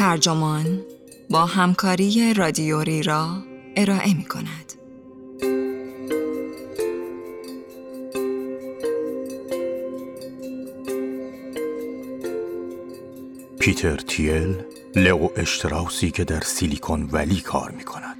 ترجمان با همکاری رادیوری را ارائه می کند. پیتر تیل لئو اشتراوسی که در سیلیکون ولی کار می کند.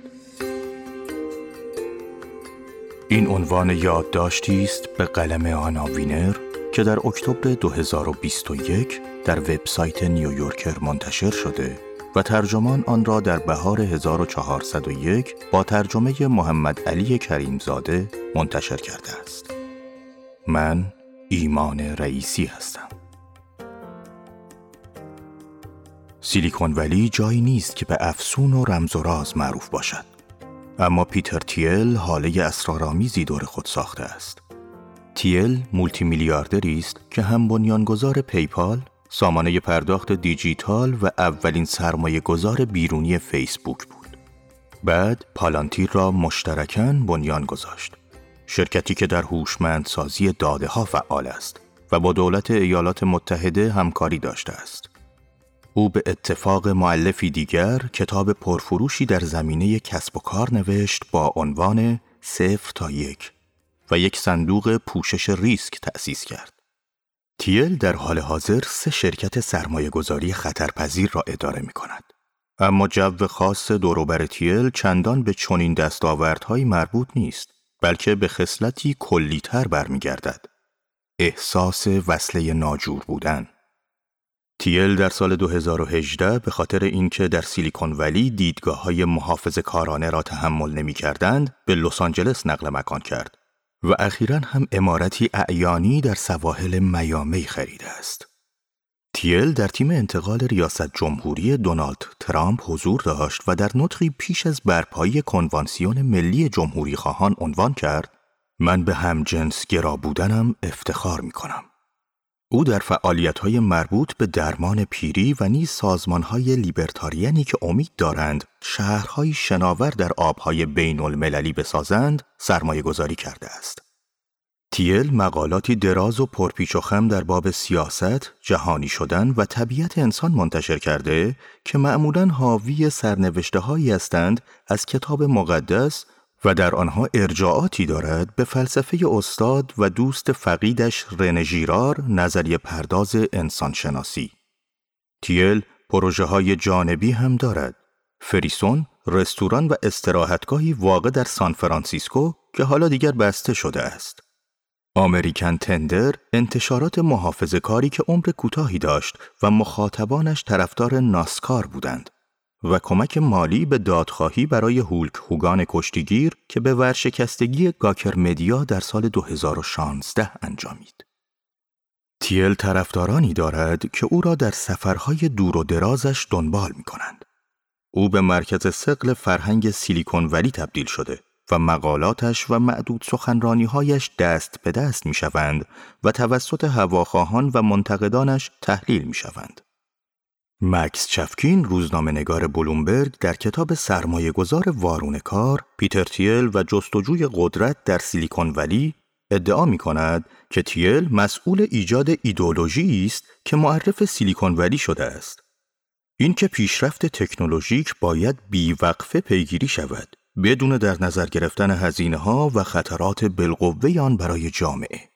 این عنوان یادداشتی است به قلم آنا وینر که در اکتبر 2021 در وبسایت نیویورکر منتشر شده و ترجمان آن را در بهار 1401 با ترجمه محمد علی کریمزاده منتشر کرده است. من ایمان رئیسی هستم. سیلیکون ولی جایی نیست که به افسون و رمز و راز معروف باشد. اما پیتر تیل حاله اسرارآمیزی دور خود ساخته است. تیل مولتی میلیاردری است که هم بنیانگذار پیپال، سامانه پرداخت دیجیتال و اولین سرمایه گذار بیرونی فیسبوک بود. بعد پالانتیر را مشترکاً بنیان گذاشت. شرکتی که در هوشمندسازی داده ها فعال است و با دولت ایالات متحده همکاری داشته است. او به اتفاق معلفی دیگر کتاب پرفروشی در زمینه کسب و کار نوشت با عنوان صفر تا یک و یک صندوق پوشش ریسک تأسیس کرد. تیل در حال حاضر سه شرکت سرمایه گذاری خطرپذیر را اداره می کند. اما جو خاص دوروبر تیل چندان به چنین دستاوردهایی مربوط نیست بلکه به خصلتی کلیتر برمیگردد. احساس وصله ناجور بودن. تیل در سال 2018 به خاطر اینکه در سیلیکون ولی دیدگاه های محافظ کارانه را تحمل نمی کردند به لس آنجلس نقل مکان کرد و اخیرا هم امارتی اعیانی در سواحل میامی خریده است. تیل در تیم انتقال ریاست جمهوری دونالد ترامپ حضور داشت و در نطقی پیش از برپایی کنوانسیون ملی جمهوری خواهان عنوان کرد من به هم جنس گرا بودنم افتخار می کنم. او در فعالیت‌های مربوط به درمان پیری و نیز سازمان‌های لیبرتاریانی که امید دارند شهرهای شناور در آبهای بین المللی بسازند سرمایه گذاری کرده است. تیل مقالاتی دراز و پرپیچ و خم در باب سیاست، جهانی شدن و طبیعت انسان منتشر کرده که معمولاً حاوی سرنوشته هایی هستند از کتاب مقدس و در آنها ارجاعاتی دارد به فلسفه استاد و دوست فقیدش رن ژیرار نظریه پرداز انسانشناسی. تیل پروژه های جانبی هم دارد. فریسون رستوران و استراحتگاهی واقع در سان فرانسیسکو که حالا دیگر بسته شده است. آمریکن تندر انتشارات محافظ کاری که عمر کوتاهی داشت و مخاطبانش طرفدار ناسکار بودند. و کمک مالی به دادخواهی برای هولک هوگان کشتیگیر که به ورشکستگی گاکر مدیا در سال 2016 انجامید. تیل طرفدارانی دارد که او را در سفرهای دور و درازش دنبال می کنند. او به مرکز سقل فرهنگ سیلیکون ولی تبدیل شده و مقالاتش و معدود سخنرانیهایش دست به دست می شوند و توسط هواخواهان و منتقدانش تحلیل می شوند. مکس چفکین روزنامه نگار بلومبرگ در کتاب سرمایه گذار وارون کار پیتر تیل و جستجوی قدرت در سیلیکون ولی ادعا می کند که تیل مسئول ایجاد ایدولوژی است که معرف سیلیکون ولی شده است. این که پیشرفت تکنولوژیک باید بیوقفه پیگیری شود بدون در نظر گرفتن هزینه ها و خطرات بالقوه آن برای جامعه.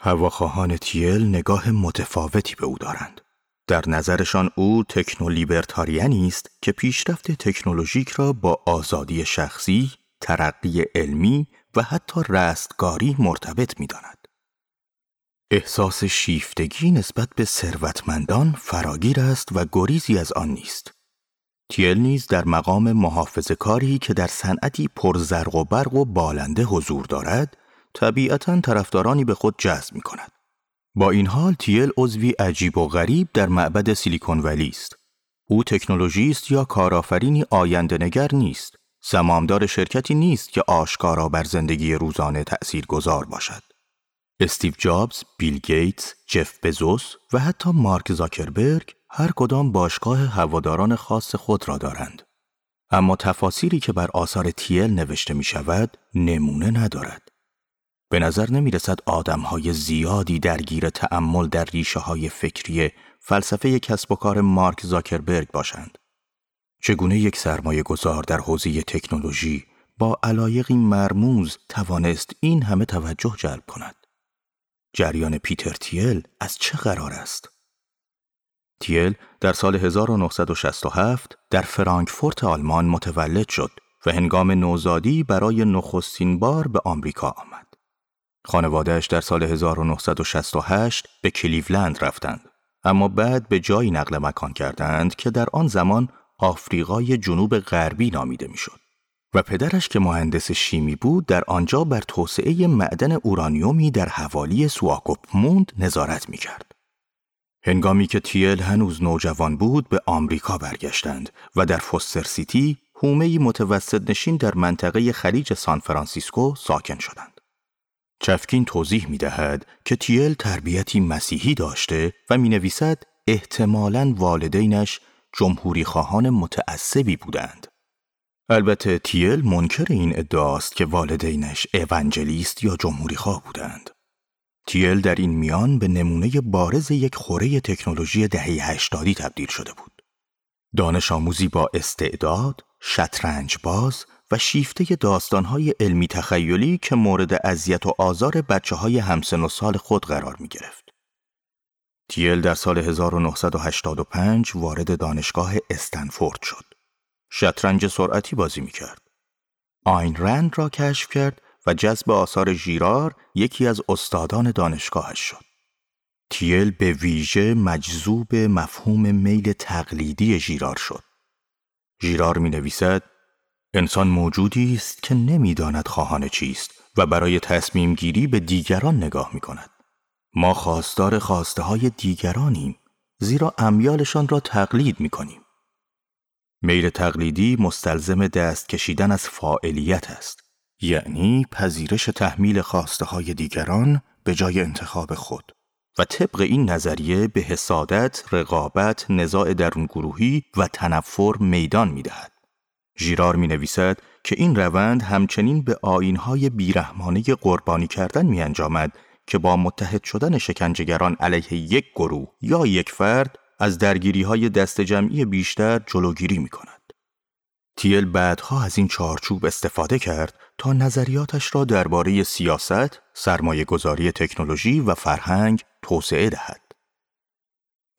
هواخواهان تیل نگاه متفاوتی به او دارند. در نظرشان او تکنولیبرتاریانی است که پیشرفت تکنولوژیک را با آزادی شخصی، ترقی علمی و حتی رستگاری مرتبط می داند. احساس شیفتگی نسبت به ثروتمندان فراگیر است و گریزی از آن نیست. تیل نیز در مقام محافظ که در صنعتی پرزرق و برق و بالنده حضور دارد، طبیعتا طرفدارانی به خود جذب می کند. با این حال تیل عضوی عجیب و غریب در معبد سیلیکون ولی است. او تکنولوژیست یا کارآفرینی آینده نگر نیست. زمامدار شرکتی نیست که آشکارا بر زندگی روزانه تأثیر گذار باشد. استیو جابز، بیل گیتس، جف بزوس و حتی مارک زاکربرگ هر کدام باشگاه هواداران خاص خود را دارند. اما تفاسیری که بر آثار تیل نوشته می شود نمونه ندارد. به نظر نمی رسد آدم های زیادی درگیر تأمل در ریشه های فکری فلسفه کسب و کار مارک زاکربرگ باشند. چگونه یک سرمایه گذار در حوزه تکنولوژی با علایقی مرموز توانست این همه توجه جلب کند؟ جریان پیتر تیل از چه قرار است؟ تیل در سال 1967 در فرانکفورت آلمان متولد شد و هنگام نوزادی برای نخستین بار به آمریکا آمد. خانوادهش در سال 1968 به کلیولند رفتند اما بعد به جایی نقل مکان کردند که در آن زمان آفریقای جنوب غربی نامیده می‌شد و پدرش که مهندس شیمی بود در آنجا بر توسعه معدن اورانیومی در حوالی سواکوپموند نظارت می کرد. هنگامی که تیل هنوز نوجوان بود به آمریکا برگشتند و در فوستر سیتی حومه متوسط نشین در منطقه خلیج سان فرانسیسکو ساکن شدند. چفکین توضیح می دهد که تیل تربیتی مسیحی داشته و می نویسد احتمالاً والدینش جمهوری خواهان متعصبی بودند. البته تیل منکر این ادعاست که والدینش evangelist یا جمهوری خواه بودند. تیل در این میان به نمونه بارز یک خوره تکنولوژی دهه هشتادی تبدیل شده بود. دانش آموزی با استعداد، شطرنج باز و شیفته داستانهای علمی تخیلی که مورد اذیت و آزار بچه های همسن و سال خود قرار می گرفت. تیل در سال 1985 وارد دانشگاه استنفورد شد. شطرنج سرعتی بازی می کرد. آین رند را کشف کرد و جذب آثار ژیرار یکی از استادان دانشگاهش شد. تیل به ویژه مجذوب مفهوم میل تقلیدی ژیرار شد. ژیرار می نویسد انسان موجودی است که نمی‌داند خواهان چیست و برای تصمیم گیری به دیگران نگاه می کند. ما خواستار خواسته های دیگرانیم زیرا امیالشان را تقلید می کنیم. میل تقلیدی مستلزم دست کشیدن از فاعلیت است یعنی پذیرش تحمیل خواسته های دیگران به جای انتخاب خود و طبق این نظریه به حسادت، رقابت، نزاع درون گروهی و تنفر میدان می دهد. ژیرار می نویسد که این روند همچنین به آینهای بیرحمانه قربانی کردن می انجامد که با متحد شدن شکنجهگران علیه یک گروه یا یک فرد از درگیری های دست جمعی بیشتر جلوگیری می کند. تیل بعدها از این چارچوب استفاده کرد تا نظریاتش را درباره سیاست، سرمایه گذاری تکنولوژی و فرهنگ توسعه دهد.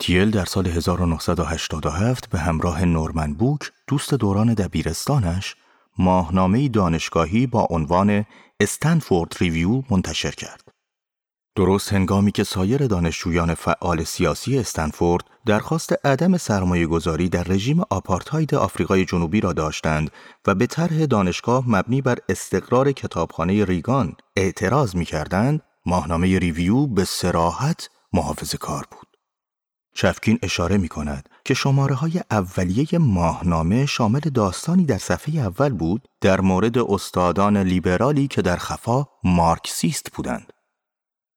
تیل در سال 1987 به همراه نورمن بوک دوست دوران دبیرستانش ماهنامه دانشگاهی با عنوان استنفورد ریویو منتشر کرد. درست هنگامی که سایر دانشجویان فعال سیاسی استنفورد درخواست عدم سرمایه گذاری در رژیم آپارتاید آفریقای جنوبی را داشتند و به طرح دانشگاه مبنی بر استقرار کتابخانه ریگان اعتراض می کردند، ماهنامه ریویو به سراحت محافظ کار بود. چفکین اشاره می کند که شماره های اولیه ماهنامه شامل داستانی در صفحه اول بود در مورد استادان لیبرالی که در خفا مارکسیست بودند.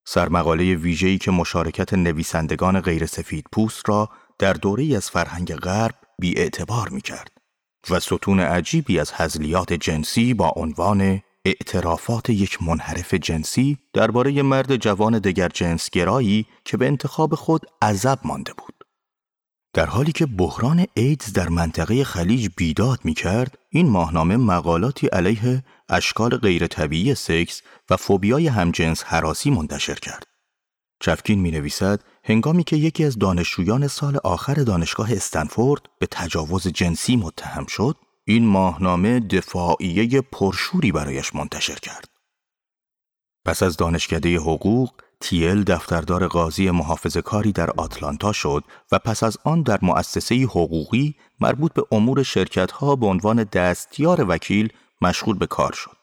سرمقاله ویژه‌ای که مشارکت نویسندگان غیر سفید پوست را در دوره از فرهنگ غرب بی اعتبار می کرد و ستون عجیبی از حزلیات جنسی با عنوان اعترافات یک منحرف جنسی درباره مرد جوان دگر جنسگرایی که به انتخاب خود عذب مانده بود. در حالی که بحران ایدز در منطقه خلیج بیداد می کرد، این ماهنامه مقالاتی علیه اشکال غیر طبیعی سکس و فوبیای همجنس حراسی منتشر کرد. چفکین می نویسد هنگامی که یکی از دانشجویان سال آخر دانشگاه استنفورد به تجاوز جنسی متهم شد، این ماهنامه دفاعیه پرشوری برایش منتشر کرد. پس از دانشکده حقوق، تیل دفتردار قاضی محافظ کاری در آتلانتا شد و پس از آن در مؤسسه حقوقی مربوط به امور شرکت ها به عنوان دستیار وکیل مشغول به کار شد.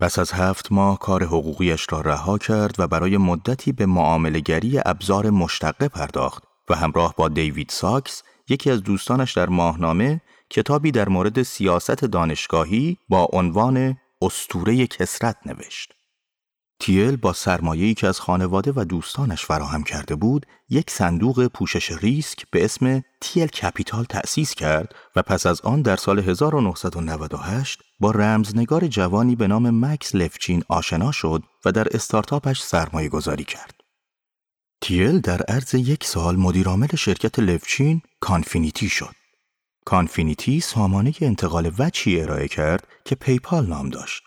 پس از هفت ماه کار حقوقیش را رها کرد و برای مدتی به معاملگری ابزار مشتقه پرداخت و همراه با دیوید ساکس یکی از دوستانش در ماهنامه کتابی در مورد سیاست دانشگاهی با عنوان اسطوره کثرت نوشت. تیل با سرمایه‌ای که از خانواده و دوستانش فراهم کرده بود، یک صندوق پوشش ریسک به اسم Thiel Capital تأسیس کرد و پس از آن در سال 1998 با رمزنگار جوانی به نام مکس لفچین آشنا شد و در استارتاپش سرمایه گذاری کرد. تیل در عرض یک سال مدیرعامل شرکت لفچین Confinity شد. Confinity سامانه انتقال وجهی ارائه کرد که PayPal نام داشت.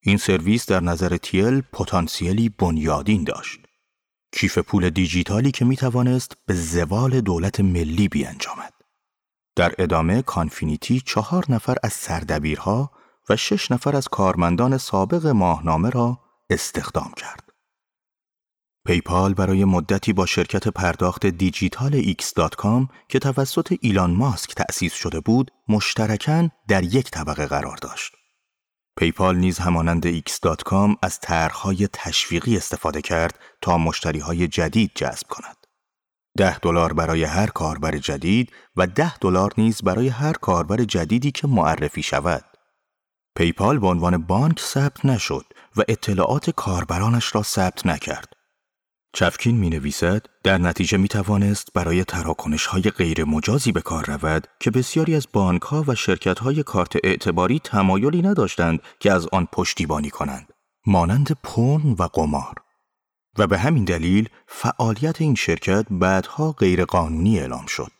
این سرویس در نظر تیل پتانسیلی بنیادین داشت. کیف پول دیجیتالی که می توانست به زوال دولت ملی بیانجامد. در ادامه Confinity چهار نفر از سردبیرها و شش نفر از کارمندان سابق ماهنامه را استخدام کرد. پیپال برای مدتی با شرکت پرداخت دیجیتال X.com که توسط ایلان ماسک تأسیس شده بود، مشترکاً در یک طبقه قرار داشت. پیپال نیز همانند X.com از طرحهای تشویقی استفاده کرد تا مشتریهای جدید جذب کند. ده دلار برای هر کاربر جدید و ده دلار نیز برای هر کاربر جدیدی که معرفی شود. پیپال به عنوان بانک ثبت نشد و اطلاعات کاربرانش را ثبت نکرد. چفکین می نویسد در نتیجه می توانست برای تراکنش های غیر مجازی به کار رود که بسیاری از بانک ها و شرکت های کارت اعتباری تمایلی نداشتند که از آن پشتیبانی کنند مانند پون و قمار. و به همین دلیل فعالیت این شرکت بعدها غیرقانونی اعلام شد.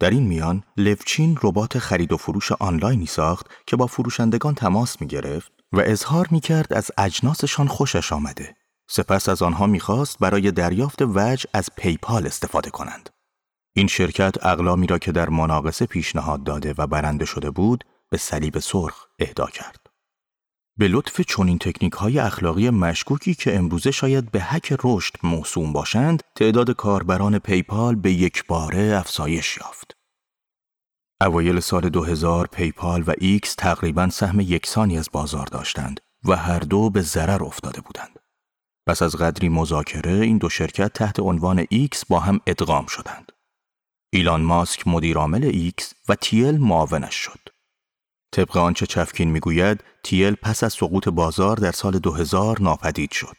در این میان لوچین ربات خرید و فروش آنلاینی ساخت که با فروشندگان تماس می گرفت و اظهار می کرد از اجناسشان خوشش آمده. سپس از آنها می‌خواست برای دریافت وجه از پیپال استفاده کنند. این شرکت اقلامی را که در مناقصه پیشنهاد داده و برنده شده بود به صلیب سرخ اهدا کرد. به لطف چنین تکنیک های اخلاقی مشکوکی که امروزه شاید به حک رشد موسوم باشند، تعداد کاربران پیپال به یک باره افزایش یافت. اوایل سال 2000 PayPal و X تقریبا سهم یکسانی از بازار داشتند و هر دو به ضرر افتاده بودند. پس از قدری مذاکره این دو شرکت تحت عنوان X با هم ادغام شدند. ایلان ماسک مدیرعامل X و تیل معاونش شد. طبق آنچه چفکین می‌گوید تیل پس از سقوط بازار در سال 2000 ناپدید شد.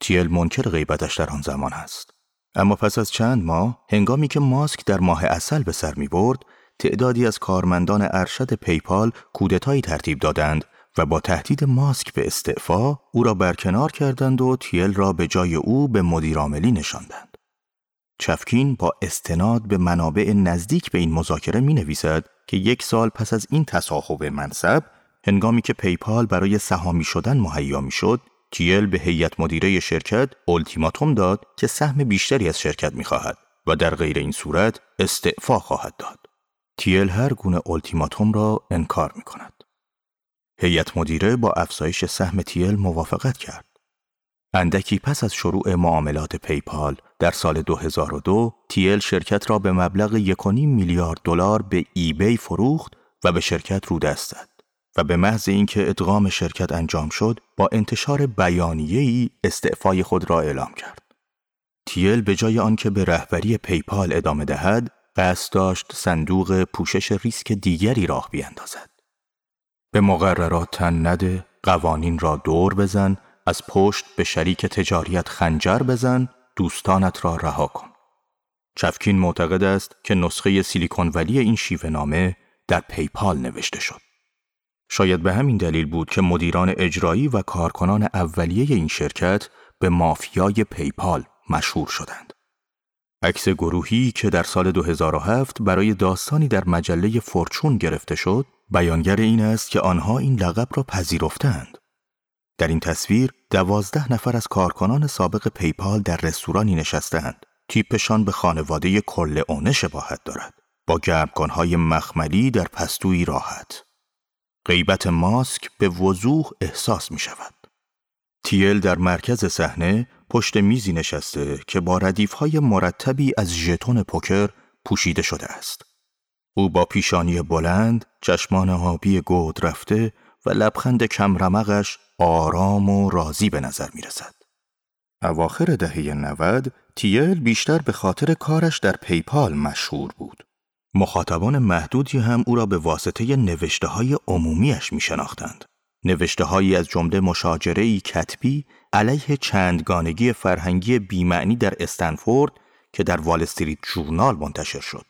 تیل منکر غیبتش در آن زمان است. اما پس از چند ماه هنگامی که ماسک در ماه اصل به سر می برد، تعدادی از کارمندان ارشد پیپال کودتایی ترتیب دادند و با تهدید ماسک به استعفا او را برکنار کردند و تیل را به جای او به مدیرعاملی نشاندند. چفکین با استناد به منابع نزدیک به این مذاکره می نویسد که یک سال پس از این تصاحب منصب هنگامی که پیپال برای سهامی شدن مهیا می شد تیل به هیئت مدیره شرکت التیماتوم داد که سهم بیشتری از شرکت می خواهد و در غیر این صورت استعفا خواهد داد. تیل هر گونه التیماتوم را انکار می کند. هیئت مدیره با افزایش سهم تیل موافقت کرد. اندکی پس از شروع معاملات پیپال در سال 2002 تیل شرکت را به مبلغ 1.5 میلیارد دلار به ایبی فروخت و به شرکت رو دست زد و به محض اینکه ادغام شرکت انجام شد با انتشار بیانیه‌ای استعفای خود را اعلام کرد. تیل به جای آنکه به رهبری پیپال ادامه دهد قصد داشت صندوق پوشش ریسک دیگری راه بیاندازد. به مقررات تن نده، قوانین را دور بزن، از پشت به شریک تجاریت خنجر بزن، دوستانت را رها کن. چفکین معتقد است که نسخه سیلیکون ولی این شیوه نامه در پیپال نوشته شد. شاید به همین دلیل بود که مدیران اجرایی و کارکنان اولیه این شرکت به مافیای پیپال مشهور شدند. عکس گروهی که در سال 2007 برای داستانی در مجله فورچون گرفته شد بیانگر این است که آنها این لقب را پذیرفتند. در این تصویر دوازده نفر از کارکنان سابق پیپال در رستورانی نشستند. تیپشان به خانواده اونه شباهت دارد. با گرمکانهای مخملی در پستوی راحت. غیبت ماسک به وضوح احساس می شود. تیل در مرکز صحنه پشت میزی نشسته که با ردیفهای مرتبی از ژتون پوکر پوشیده شده است. او با پیشانی بلند، چشمان آبی گود رفته و لبخند کمرمقش آرام و راضی به نظر می رسد. اواخر دهه 90 تیل بیشتر به خاطر کارش در پیپال مشهور بود. مخاطبان محدودی هم او را به واسطه نوشته های عمومیش می شناختند. نوشته هایی از جمله مشاجره کتبی علیه چندگانگی فرهنگی بیمعنی در استنفورد که در وال استریت جورنال منتشر شد.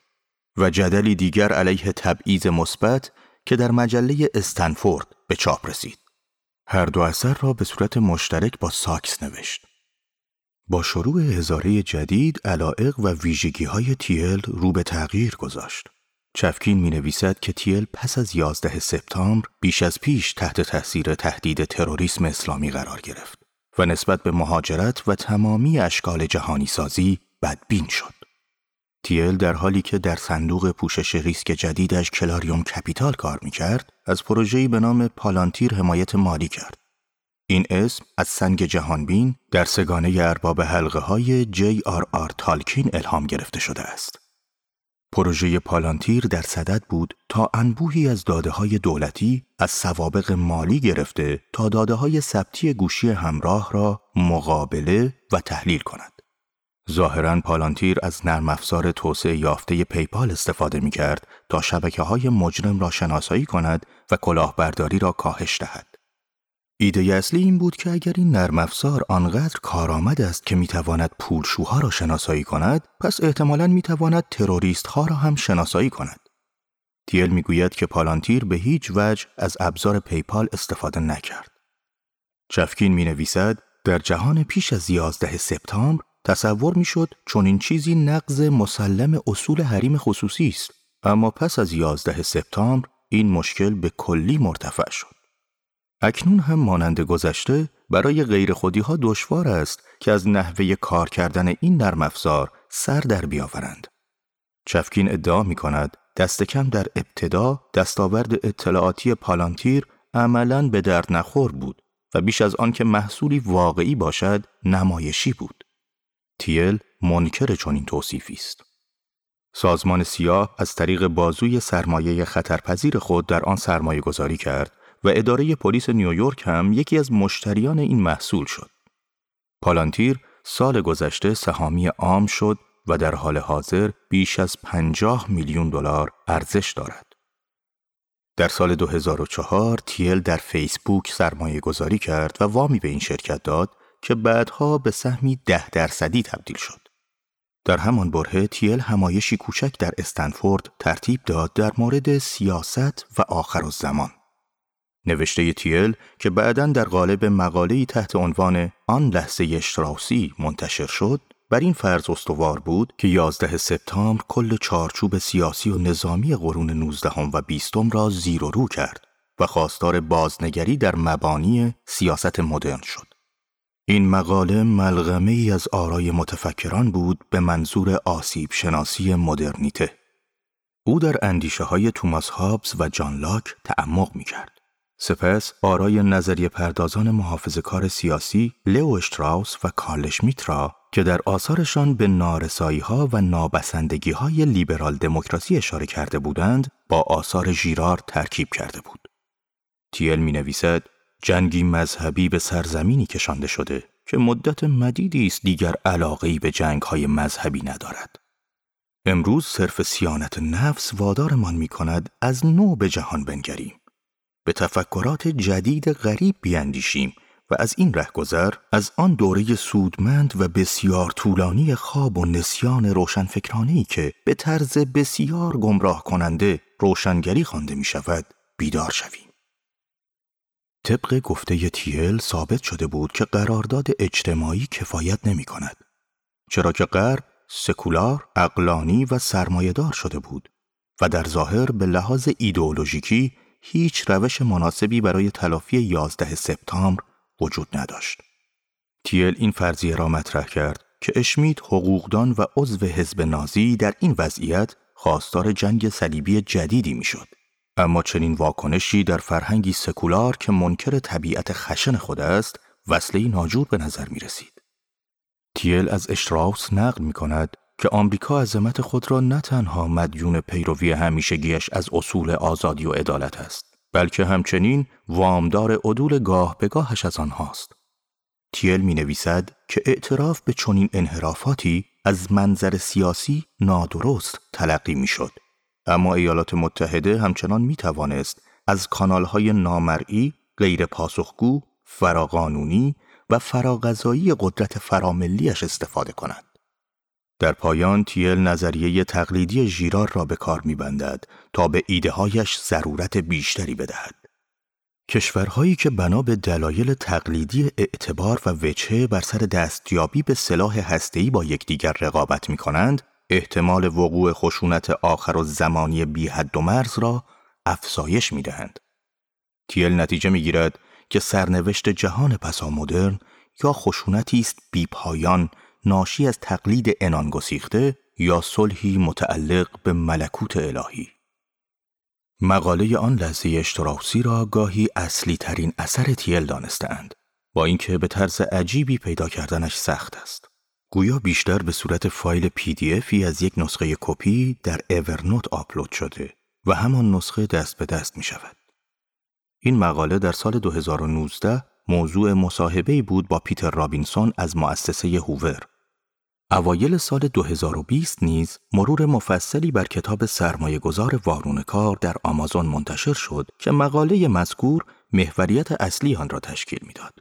و جدلی دیگر علیه تبعیض مثبت که در مجله استنفورد به چاپ رسید. هر دو اثر را به صورت مشترک با ساکس نوشت. با شروع هزاره جدید علائق و ویژگی های تیل رو به تغییر گذاشت. چفکین می نویسد که تیل پس از 11 سپتامبر بیش از پیش تحت تاثیر تهدید تروریسم اسلامی قرار گرفت و نسبت به مهاجرت و تمامی اشکال جهانی سازی بدبین شد. تیل در حالی که در صندوق پوشش ریسک جدیدش Clarium Capital کار می کرد، از پروژه‌ای به نام Palantir حمایت مالی کرد. این اسم از سنگ جهانبین در سگانه ارباب حلقه های جی آر آر تالکین الهام گرفته شده است. پروژه پالانتیر در صدد بود تا انبوهی از داده های دولتی از سوابق مالی گرفته تا داده های ثبتی گوشی همراه را مقابله و تحلیل کند. ظاهرا پالانتیر از نرم افزار توسعه یافته پیپال استفاده می کرد تا شبکه های مجرم را شناسایی کند و کلاهبرداری را کاهش دهد. ایده اصلی این بود که اگر این نرم افزار آنقدر کارآمد است که می‌تواند پولشوها را شناسایی کند پس احتمالاً می‌تواند تروریست ها را هم شناسایی کند. تیل می‌گوید که پالانتیر به هیچ وجه از ابزار پیپال استفاده نکرد. چفکین می نویسد در جهان پیش از 11 سپتامبر تصور می‌شد این چیزی نقض مسلم اصول حریم خصوصی است اما پس از 11 سپتامبر این مشکل به کلی مرتفع شد. اکنون هم مانند گذشته برای غیر خودی ها دشوار است که از نحوه کار کردن این نرم افزار سر در بیاورند. چفکین ادعا می کند دست کم در ابتدا دستاورد اطلاعاتی پالانتیر عملا به درد نخور بود و بیش از آن که محصولی واقعی باشد نمایشی بود. تیل منکر چنین توصیفی است. سازمان سیاه از طریق بازوی سرمایه خطرپذیر خود در آن سرمایه گذاری کرد و اداره پلیس نیویورک هم یکی از مشتریان این محصول شد. پالانتیر سال گذشته سهامی عام شد و در حال حاضر بیش از 50 میلیون دلار ارزش دارد. در سال 2004 تیل در فیسبوک سرمایه گذاری کرد و وامی به این شرکت داد که بعدها به سهمی ده درصدی تبدیل شد. در همان برهه تیل همایشی کوچک در استنفورد ترتیب داد در مورد سیاست و آخر الزمان. نوشته تیل که بعدا در قالب مقاله‌ای تحت عنوان آن لحظه اشتراسی منتشر شد بر این فرض استوار بود که 11 سپتامبر کل چارچوب سیاسی و نظامی قرون 19 و 20 را زیر و رو کرد و خواستار بازنگری در مبانی سیاست مدرن شد. این مقاله ملغمه ای از آرای متفکران بود به منظور آسیب شناسی مدرنیته. او در اندیشه های توماس هابز و جان لاک تعمق می کرد. سپس آرای نظریه پردازان محافظ کار سیاسی لئو اشتراوس و کارل را که در آثارشان به نارسایی ها و نابسندگی های لیبرال دموکراسی اشاره کرده بودند با آثار ژیرار ترکیب کرده بود. تیل می نویسد جنگی مذهبی به سرزمینی کشانده شده که مدت مدیدی است دیگر علاقه‌ای به جنگ های مذهبی ندارد. امروز صرف سیانت نفس وادارمان می کند از نو به جهان بنگریم. به تفکرات جدید غریب بیاندیشیم و از این رهگذر از آن دوره سودمند و بسیار طولانی خواب و نسیان روشنفکرانهی که به طرز بسیار گمراه کننده روشنگری خوانده می شود بیدار شویم. طبق گفته تیل ثابت شده بود که قرارداد اجتماعی کفایت نمی کند. چرا که غرب سکولار، اقلانی و سرمایهدار شده بود و در ظاهر به لحاظ ایدئولوژیکی هیچ روش مناسبی برای تلافی 11 سپتامبر وجود نداشت. تیل این فرضیه را مطرح کرد که اشمیت حقوقدان و عضو حزب نازی در این وضعیت خواستار جنگ صلیبی جدیدی می‌شد. اما چنین واکنشی در فرهنگی سکولار که منکر طبیعت خشن خود است وصله ناجور به نظر می رسید. تیل از اشتراوس نقل می کند که آمریکا عظمت خود را نه تنها مدیون پیروی همیشگیش از اصول آزادی و عدالت است بلکه همچنین وامدار عدول گاه به گاهش از آنهاست تیل می نویسد که اعتراف به چنین انحرافاتی از منظر سیاسی نادرست تلقی می شد. اما ایالات متحده همچنان می توانست از کانالهای نامرئی، غیر پاسخگو، فراقانونی و فراغذایی قدرت فراملیش استفاده کند. در پایان تیل نظریه تقلیدی ژیرار را به کار میبندد تا به ایده هایش ضرورت بیشتری بدهد. کشورهایی که بنا به دلایل تقلیدی اعتبار و وجهه بر سر دستیابی به سلاح هسته‌ای با یکدیگر رقابت می کنند، احتمال وقوع خشونت آخر و زمانی بی حد و مرز را افزایش می دهند. تیل نتیجه می گیرد که سرنوشت جهان پسا مدرن یا خشونتی است بی پایان ناشی از تقلید انان گسیخته یا صلحی متعلق به ملکوت الهی. مقاله آن لحظه اشتراوسی را گاهی اصلی ترین اثر تیل دانستند با اینکه به طرز عجیبی پیدا کردنش سخت است. گویا بیشتر به صورت فایل PDF ی از یک نسخه کپی در Evernote آپلود شده و همان نسخه دست به دست می شود. این مقاله در سال 2019 موضوع مصاحبه بود با پیتر رابینسون از مؤسسه هوور. اوایل سال 2020 نیز مرور مفصلی بر کتاب سرمایه گذار وارون کار در آمازون منتشر شد که مقاله مذکور محوریت اصلی آن را تشکیل می‌داد.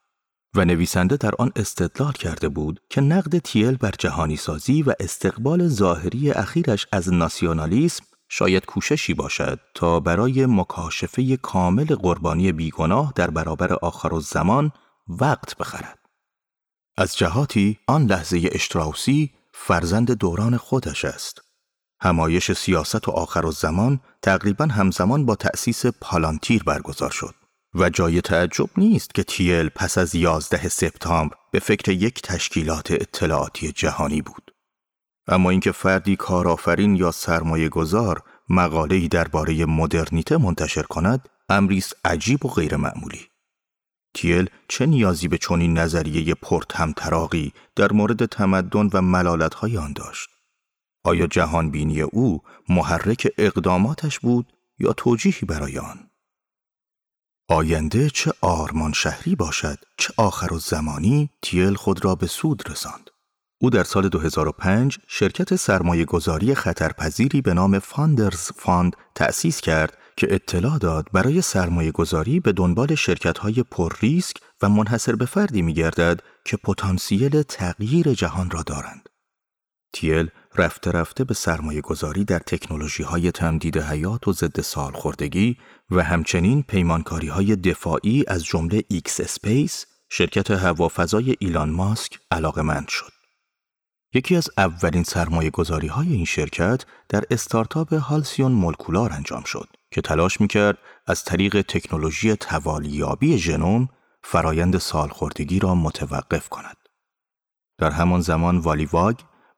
و نویسنده در آن استدلال کرده بود که نقد تیل بر جهانی سازی و استقبال ظاهری اخیرش از ناسیونالیسم شاید کوششی باشد تا برای مکاشفه کامل قربانی بیگناه در برابر آخر و زمان وقت بخرد. از جهاتی آن لحظه اشتراوسی فرزند دوران خودش است. همایش سیاست و آخر و زمان تقریبا همزمان با تأسیس پالانتیر برگزار شد. و جای تعجب نیست که تیل پس از 11 سپتامبر به فکر یک تشکیلات اطلاعاتی جهانی بود. اما اینکه فردی کارآفرین یا سرمایه گذار مقاله‌ای درباره مدرنیته منتشر کند، امری عجیب و غیرمعمولی. تیل چه نیازی به چنین نظریه پرتمطراقی در مورد تمدن و ملالت‌های آن داشت؟ آیا جهانبینی او محرک اقداماتش بود یا توجیهی برای آن؟ آینده چه آرمان شهری باشد چه آخرالزمانی تیل خود را به سود رساند. او در سال 2005 شرکت سرمایه گذاری خطرپذیری به نام Founders Fund تأسیس کرد که اطلاع داد برای سرمایه گذاری به دنبال شرکت های پر ریسک و منحصر به فردی می گردد که پتانسیل تغییر جهان را دارند. تیل رفته رفته به سرمایه گذاری در تکنولوژی های تمدید حیات و ضد سالخوردگی و همچنین پیمانکاری های دفاعی از جمله X Space شرکت هوافضای ایلان ماسک علاقمند شد. یکی از اولین سرمایه گذاری های این شرکت در استارتاپ Halcyon Molecular انجام شد که تلاش می‌کرد از طریق تکنولوژی توالی‌یابی ژنوم فرایند سالخوردگی را متوقف کند. در همان زمان والیواگ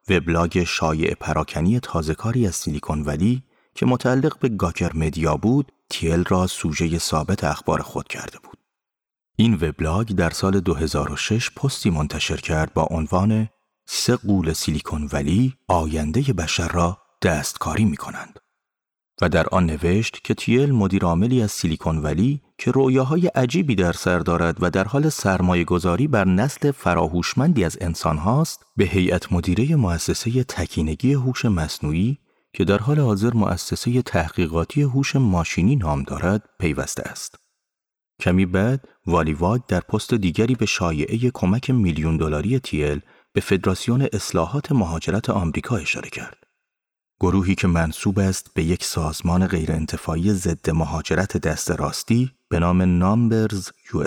وبلاگ شایع پراکنی تازهکاری از سیلیکون ولی که متعلق به گاکر مدیا بود تیل را سوژه ثابت اخبار خود کرده بود. این وبلاگ در سال 2006 پستی منتشر کرد با عنوان سه قول سیلیکون ولی آینده بشر را دستکاری می کنند. و در آن نوشت که تیل مدیر عاملی از سیلیکون ولی که رویاهای عجیبی در سر دارد و در حال سرمایه گذاری بر نسل فراهوشمندی از انسان هاست به هیئت مدیره مؤسسه تکینگی هوش مصنوعی که در حال حاضر مؤسسه تحقیقاتی هوش ماشینی نام دارد پیوسته است. کمی بعد والیواگ در پست دیگری به شایعه کمک میلیون دلاری تیل به فدراسیون اصلاحات مهاجرت آمریکا اشاره کرد. گروهی که منصوب است به یک سازمان غیرانتفاعی ضد مهاجرت دست راستی به نام نامبرز یو.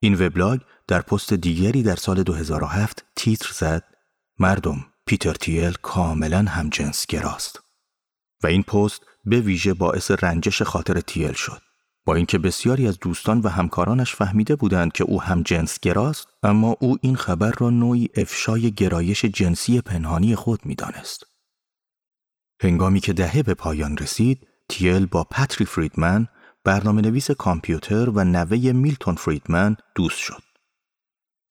این وبلاگ در پست دیگری در سال 2007 تیتر زد مردم پیتر تیل کاملا گراست و این پست به ویژه باعث رنجش خاطر تیل شد با اینکه بسیاری از دوستان و همکارانش فهمیده بودند که او هم جنس گراست اما او این خبر را نوعی افشای گرایش جنسی پنهانی خود می‌دانست هنگامی که دهه به پایان رسید تیل با پاتری فریدمن برنامه نویس کامپیوتر و نوه میلتون فریدمن دوست شد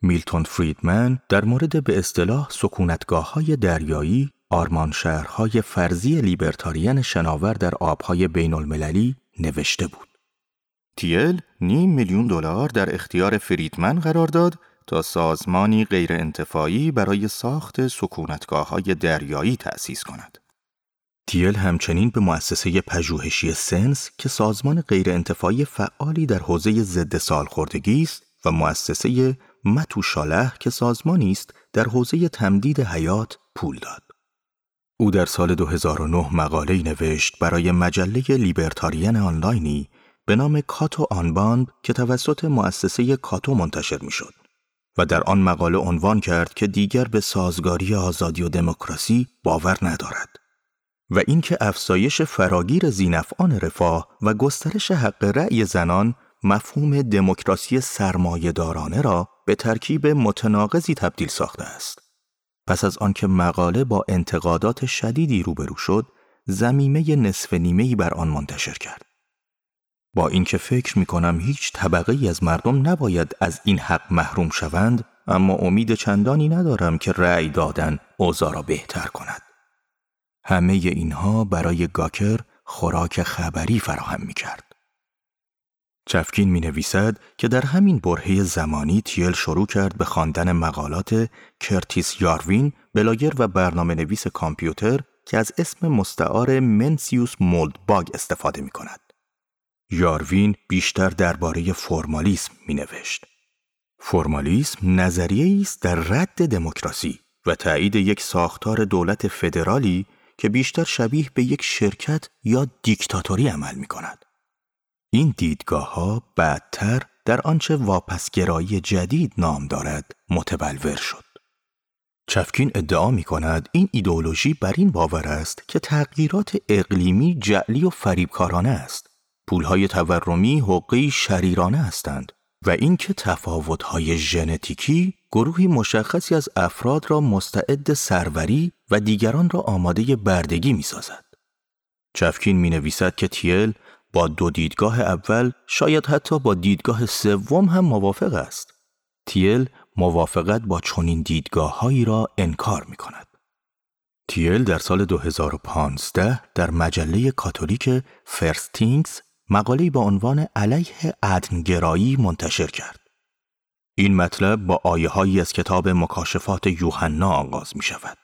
میلتون فریدمن در مورد به اصطلاح سکونتگاه های دریایی آرمان شهرهای فرضی لیبرتاریان شناور در آبهای بین المللی نوشته بود. تیل نیم میلیون دلار در اختیار فریدمن قرار داد تا سازمانی غیرانتفاعی برای ساخت سکونتگاه های دریایی تأسیس کند. تیل همچنین به مؤسسه پژوهشی سنس که سازمان غیرانتفاعی فعالی در حوزه ضد سالخوردگی است و مؤسسه متوشاله که سازمانی است در حوزه تمدید حیات پول داد. او در سال 2009 مقاله نوشت برای مجله لیبرتاریان آنلاینی به نام کاتو آنباند که توسط مؤسسه کاتو منتشر می‌شد و در آن مقاله عنوان کرد که دیگر به سازگاری آزادی و دموکراسی باور ندارد و اینکه افزایش فراگیر زینفعان رفاه و گسترش حق رأی زنان مفهوم دموکراسی سرمایهدارانه را به ترکیب متناقضی تبدیل ساخته است. پس از آنکه مقاله با انتقادات شدیدی روبرو شد، زمیمه نصف نیمه‌ای بر آن منتشر کرد. با اینکه فکر می کنم هیچ طبقه ای از مردم نباید از این حق محروم شوند، اما امید چندانی ندارم که رأی دادن اوضاع را بهتر کند. همه اینها برای گاکر خوراک خبری فراهم می کرد. چفکین می نویسد که در همین برهه زمانی تیل شروع کرد به خواندن مقالات کرتیس یاروین بلاگر و برنامه نویس کامپیوتر که از اسم مستعار منسیوس باگ استفاده می کند. یاروین بیشتر درباره فرمالیسم می نوشت. فرمالیسم نظریه است در رد دموکراسی و تایید یک ساختار دولت فدرالی که بیشتر شبیه به یک شرکت یا دیکتاتوری عمل می کند. این دیدگاه ها بعدتر در آنچه واپسگرایی جدید نام دارد متبلور شد. چفکین ادعا می کند این ایدئولوژی بر این باور است که تغییرات اقلیمی جعلی و فریبکارانه است. پولهای تورمی حقی شریرانه هستند و اینکه تفاوت‌های ژنتیکی گروهی مشخصی از افراد را مستعد سروری و دیگران را آماده بردگی می‌سازد. چفکین می نویسد که تیل با دو دیدگاه اول شاید حتی با دیدگاه سوم هم موافق است. تیل موافقت با چنین دیدگاههایی را انکار می کند. تیل در سال 2015 در مجله کاتولیک First Things مقاله با عنوان علیه عدنگرایی منتشر کرد. این مطلب با آیه هایی از کتاب مکاشفات یوحنا آغاز می شود.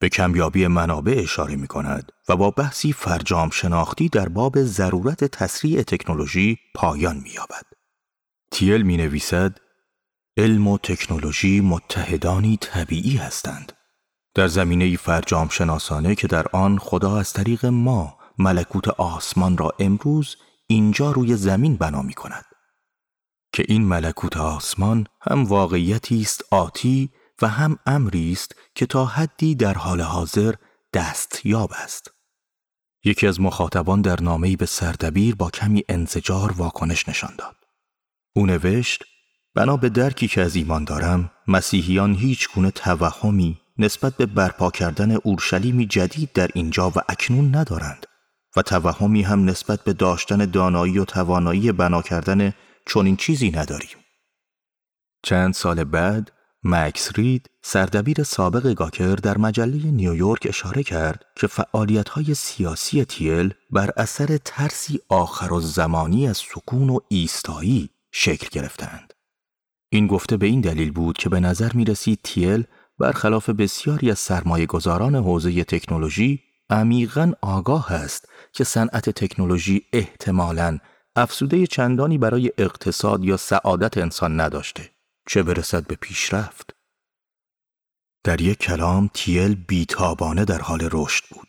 به کمیابی منابع اشاره می کند و با بحثی فرجام شناختی در باب ضرورت تسریع تکنولوژی پایان می یابد. تیل می نویسد علم و تکنولوژی متحدانی طبیعی هستند. در زمینه فرجام شناسانه که در آن خدا از طریق ما ملکوت آسمان را امروز اینجا روی زمین بنا می کند. که این ملکوت آسمان هم واقعیتی است آتی و هم امری است که تا حدی در حال حاضر دستیاب است. یکی از مخاطبان در نامه‌ای به سردبیر با کمی انزجار واکنش نشان داد. او نوشت بنا به درکی که از ایمان دارم مسیحیان هیچ گونه توهمی نسبت به برپا کردن اورشلیمی جدید در اینجا و اکنون ندارند و توهمی هم نسبت به داشتن دانایی و توانایی بنا کردن چنین چیزی نداریم. چند سال بعد مکس رید سردبیر سابق گاکر در مجله نیویورک اشاره کرد که های سیاسی تیل بر اثر ترسی آخر و زمانی از سکون و ایستایی شکل گرفتند. این گفته به این دلیل بود که به نظر می رسید تیل برخلاف بسیاری از سرمایه گذاران حوزه تکنولوژی عمیقا آگاه است که صنعت تکنولوژی احتمالاً افسوده چندانی برای اقتصاد یا سعادت انسان نداشته. چه برسد به پیشرفت؟ در یک کلام تیل بیتابانه در حال رشد بود.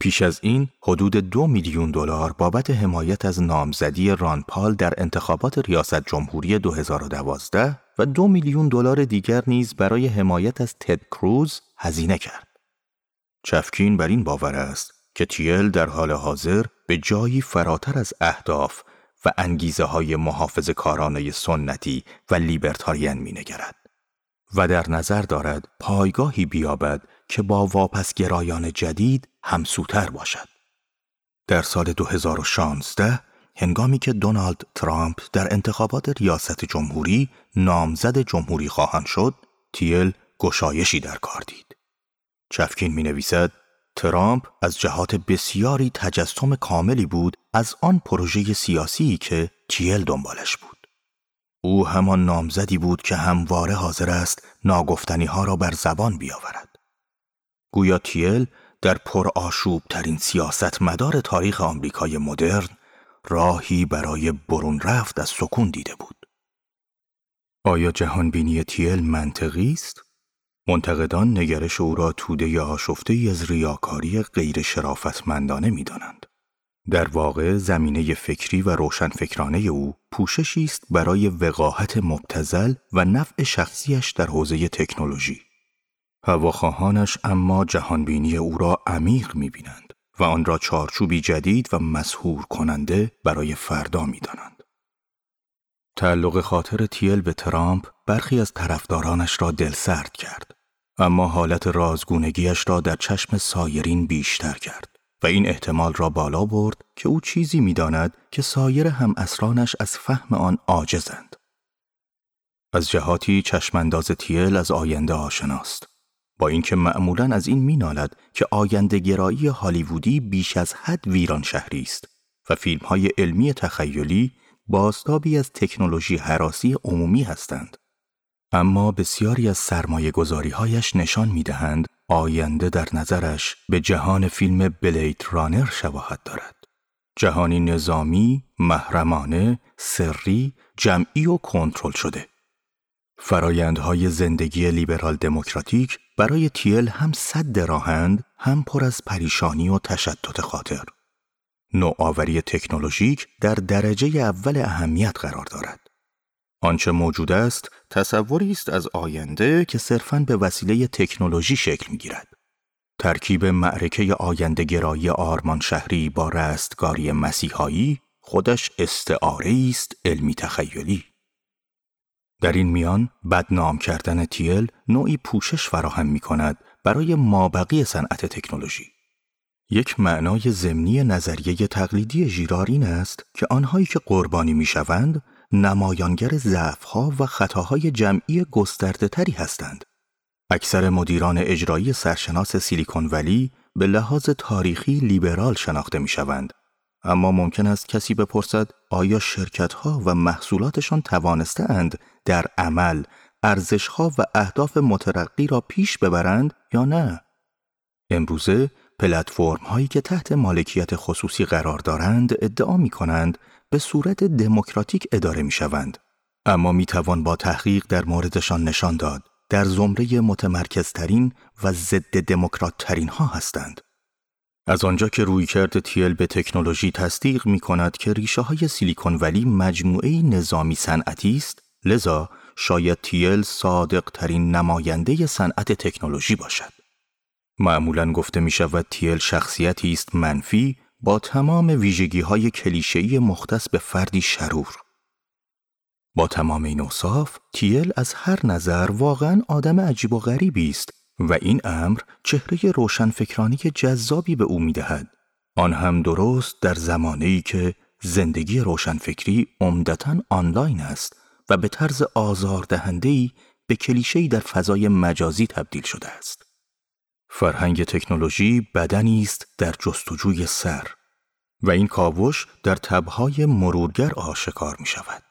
پیش از این حدود دو میلیون دلار بابت حمایت از نامزدی ران پال در انتخابات ریاست جمهوری 2012 و دو میلیون دلار دیگر نیز برای حمایت از تد کروز هزینه کرد. چفکین بر این باور است که تیل در حال حاضر به جایی فراتر از اهداف و انگیزه های محافظ کارانه سنتی و لیبرتارین می نگرد و در نظر دارد پایگاهی بیابد که با واپسگرایان جدید همسوتر باشد. در سال 2016 هنگامی که دونالد ترامپ در انتخابات ریاست جمهوری نامزد جمهوری خواهند شد، تیل گشایشی در کار دید. چفکین می نویسد ترامپ از جهات بسیاری تجسم کاملی بود از آن پروژه سیاسی که تیل دنبالش بود. او همان نامزدی بود که همواره حاضر است ناگفتنی ها را بر زبان بیاورد. گویا تیل در پرآشوب ترین سیاست مدار تاریخ آمریکای مدرن راهی برای برون رفت از سکون دیده بود. آیا جهانبینی تیل منطقی است؟ منتقدان نگرش او را توده آشفته از ریاکاری غیر شرافتمندانه می دانند. در واقع زمینه فکری و روشنفکرانه او پوششی است برای وقاحت مبتزل و نفع شخصیش در حوزه تکنولوژی. هواخواهانش اما جهانبینی او را عمیق می‌بینند و آن را چارچوبی جدید و مسهور کننده برای فردا می‌دانند. تعلق خاطر تیل به ترامپ برخی از طرفدارانش را دلسرد کرد اما حالت رازگونگیش را در چشم سایرین بیشتر کرد و این احتمال را بالا برد که او چیزی می‌داند که سایر هم اسرانش از فهم آن عاجزند. از جهاتی چشمانداز تیل از آینده آشناست. با اینکه معمولا از این مینالد که آینده گرایی هالیوودی بیش از حد ویران شهری است و فیلم های علمی تخیلی بازتابی از تکنولوژی حراسی عمومی هستند. اما بسیاری از سرمایه هایش نشان می دهند آینده در نظرش به جهان فیلم بلیت رانر شباهت دارد. جهانی نظامی، محرمانه، سری، جمعی و کنترل شده. فرایندهای زندگی لیبرال دموکراتیک برای تیل هم صد راهند هم پر از پریشانی و تشتت خاطر. نوآوری تکنولوژیک در درجه اول اهمیت قرار دارد. آنچه موجود است تصوری است از آینده که صرفاً به وسیله تکنولوژی شکل می‌گیرد. ترکیب معرکه آینده گرایی آرمان شهری با رستگاری مسیحایی خودش استعاره است علمی تخیلی. در این میان بدنام کردن تیل نوعی پوشش فراهم می کند برای مابقی صنعت تکنولوژی. یک معنای ضمنی نظریه تقلیدی ژیرار این است که آنهایی که قربانی می شوند نمایانگر ضعفها و خطاهای جمعی گسترده تری هستند. اکثر مدیران اجرایی سرشناس سیلیکون ولی به لحاظ تاریخی لیبرال شناخته می شوند. اما ممکن است کسی بپرسد آیا شرکت ها و محصولاتشان توانستند در عمل ارزش ها و اهداف مترقی را پیش ببرند یا نه؟ امروزه پلتفرم هایی که تحت مالکیت خصوصی قرار دارند ادعا می کنند به صورت دموکراتیک اداره می شوند. اما می توان با تحقیق در موردشان نشان داد در زمره متمرکزترین و ضد دموکرات ترین ها هستند. از آنجا که روی کرد تیل به تکنولوژی تصدیق می کند که ریشه های سیلیکون ولی مجموعه نظامی صنعتی است، لذا شاید تیل صادق ترین نماینده صنعت تکنولوژی باشد. معمولا گفته می شود تیل شخصیتی است منفی با تمام ویژگی های کلیشه‌ای مختص به فردی شرور. با تمام این اوصاف، تیل از هر نظر واقعا آدم عجیب و غریبی است و این امر چهره روشنفکرانی جذابی به او می‌دهد. آن هم درست در زمانی که زندگی روشنفکری عمدتا آنلاین است و به طرز آزاردهنده‌ای به کلیشه‌ای در فضای مجازی تبدیل شده است. فرهنگ تکنولوژی بدنی است در جستجوی سر و این کاوش در تبهای مرورگر آشکار می شود.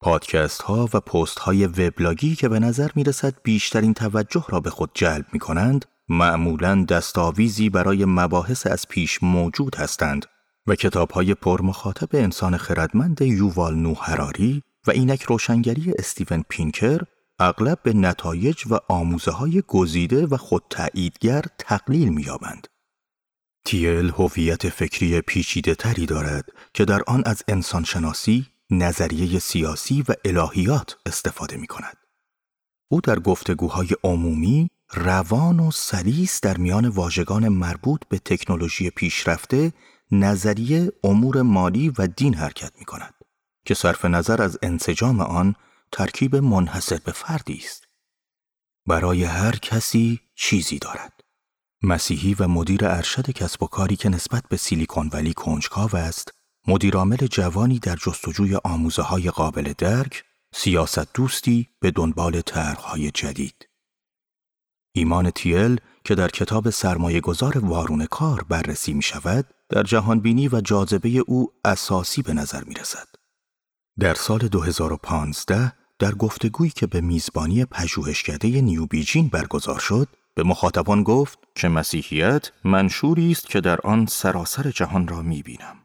پادکست ها و پست های وبلاگی که به نظر می رسد بیشترین توجه را به خود جلب می کنند معمولا دستاویزی برای مباحث از پیش موجود هستند و کتاب های پرمخاطب انسان خردمند یووال نو هراری و اینک روشنگری استیون پینکر اغلب به نتایج و آموزه های گزیده و خود تاییدگر تقلیل می‌یابند. تیل هویت فکری پیچیده تری دارد که در آن از انسانشناسی، نظریه سیاسی و الهیات استفاده می کند. او در گفتگوهای عمومی روان و سلیس در میان واژگان مربوط به تکنولوژی پیشرفته، نظریه امور مالی و دین حرکت می کند که صرف نظر از انسجام آن ترکیب منحصر به فردی است. برای هر کسی چیزی دارد. مسیحی و مدیر ارشد کسب و کاری که نسبت به سیلیکون ولی کنجکاو است، مدیرعامل جوانی در جستجوی آموزه های قابل درک، سیاست دوستی به دنبال طرحهای جدید. ایمان تیل که در کتاب سرمایه گذار وارون کار بررسی می شود، در جهانبینی و جاذبه او اساسی به نظر می رسد. در سال 2015 در گفتگویی که به میزبانی پژوهشکده نیو بیجین برگزار شد به مخاطبان گفت که مسیحیت منشوری است که در آن سراسر جهان را می‌بینم.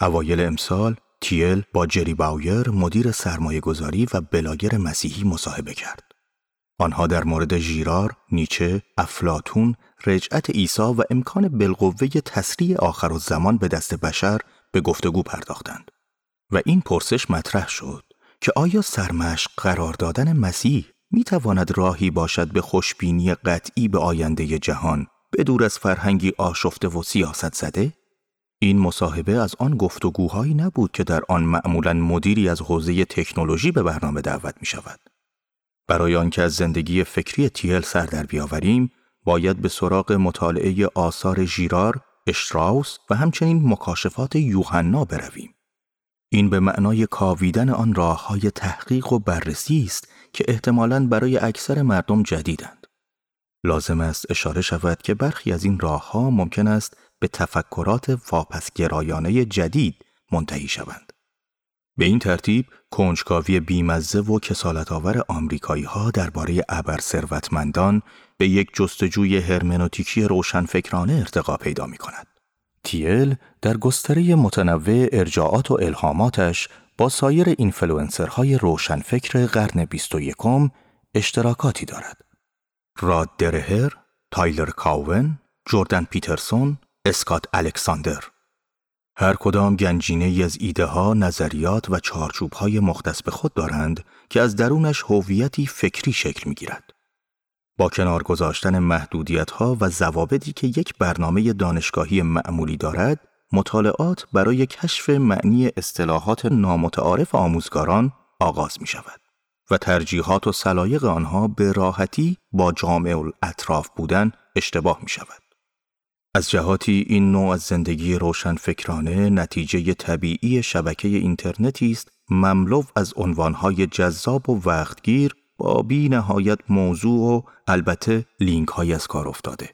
اوایل امسال تیل با جری باویر مدیر سرمایه گذاری و بلاگر مسیحی مصاحبه کرد. آنها در مورد ژیرار، نیچه، افلاتون، رجعت عیسی و امکان بالقوه تسریع آخر و زمان به دست بشر به گفتگو پرداختند. و این پرسش مطرح شد که آیا سرمشق قرار دادن مسیح می تواند راهی باشد به خوشبینی قطعی به آینده جهان به دور از فرهنگی آشفته و سیاست زده؟ این مصاحبه از آن گفتگوهایی نبود که در آن معمولا مدیری از حوزه تکنولوژی به برنامه دعوت می شود. برای آنکه از زندگی فکری تیل سر در بیاوریم، باید به سراغ مطالعه آثار ژیرار، اشتراوس و همچنین مکاشفات یوحنا برویم. این به معنای کاویدن آن راه های تحقیق و بررسی است که احتمالاً برای اکثر مردم جدیدند. لازم است اشاره شود که برخی از این راه ها ممکن است به تفکرات واپسگرایانه جدید منتهی شوند. به این ترتیب کنجکاوی بیمزه و کسالت آور آمریکایی ها درباره ابر ثروتمندان به یک جستجوی هرمنوتیکی روشنفکرانه ارتقا پیدا می کند. تیل در گستره متنوع ارجاعات و الهاماتش با سایر اینفلوئنسرهای روشنفکر قرن 21 اشتراکاتی دارد. راد درهر، تایلر کاون، جردن پیترسون، اسکات الکساندر هر کدام گنجینه از ایده ها، نظریات و چارچوب های مختص به خود دارند که از درونش هویتی فکری شکل می گیرد. با کنار گذاشتن محدودیت ها و ضوابطی که یک برنامه دانشگاهی معمولی دارد، مطالعات برای کشف معنی اصطلاحات نامتعارف آموزگاران آغاز می شود و ترجیحات و سلایق آنها به راحتی با جامع الاطراف بودن اشتباه می شود. از جهاتی این نوع از زندگی روشنفکرانه نتیجه طبیعی شبکه اینترنتی است مملو از عنوانهای جذاب و وقتگیر با بی نهایت موضوع و البته لینک های از کار افتاده.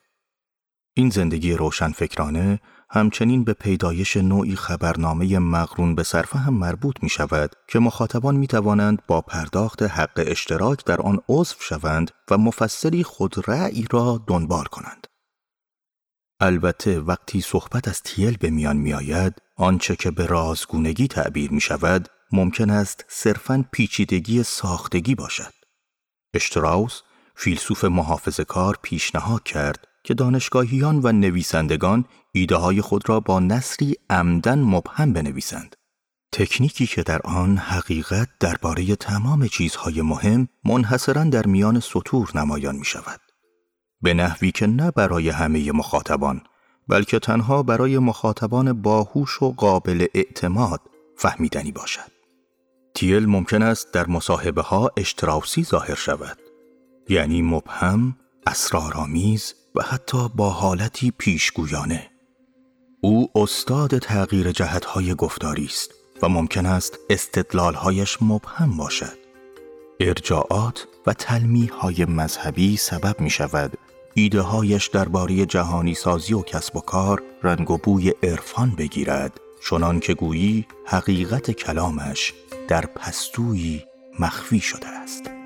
این زندگی روشنفکرانه همچنین به پیدایش نوعی خبرنامه مقرون به هم مربوط می شود که مخاطبان می توانند با پرداخت حق اشتراک در آن عضو شوند و مفسری خود رأی را دنبال کنند. البته وقتی صحبت از تیل به میان می آید، آنچه که به رازگونگی تعبیر می شود، ممکن است صرفاً پیچیدگی ساختگی باشد. اشتراوس فیلسوف محافظ کار پیشنهاد کرد که دانشگاهیان و نویسندگان ایده های خود را با نصری عمدن مبهم بنویسند. تکنیکی که در آن حقیقت درباره تمام چیزهای مهم منحصرا در میان سطور نمایان می شود. به نحوی که نه برای همه مخاطبان بلکه تنها برای مخاطبان باهوش و قابل اعتماد فهمیدنی باشد. تیل ممکن است در مصاحبه ها اشتراوسی ظاهر شود. یعنی مبهم، اسرارآمیز و حتی با حالتی پیشگویانه. او استاد تغییر جهتهای گفتاری است و ممکن است استدلالهایش مبهم باشد. ارجاعات و تلمیح های مذهبی سبب می شود ایده هایش درباره جهانی سازی و کسب و کار رنگ و بوی عرفان بگیرد چنان که گویی حقیقت کلامش در پستویی مخفی شده است.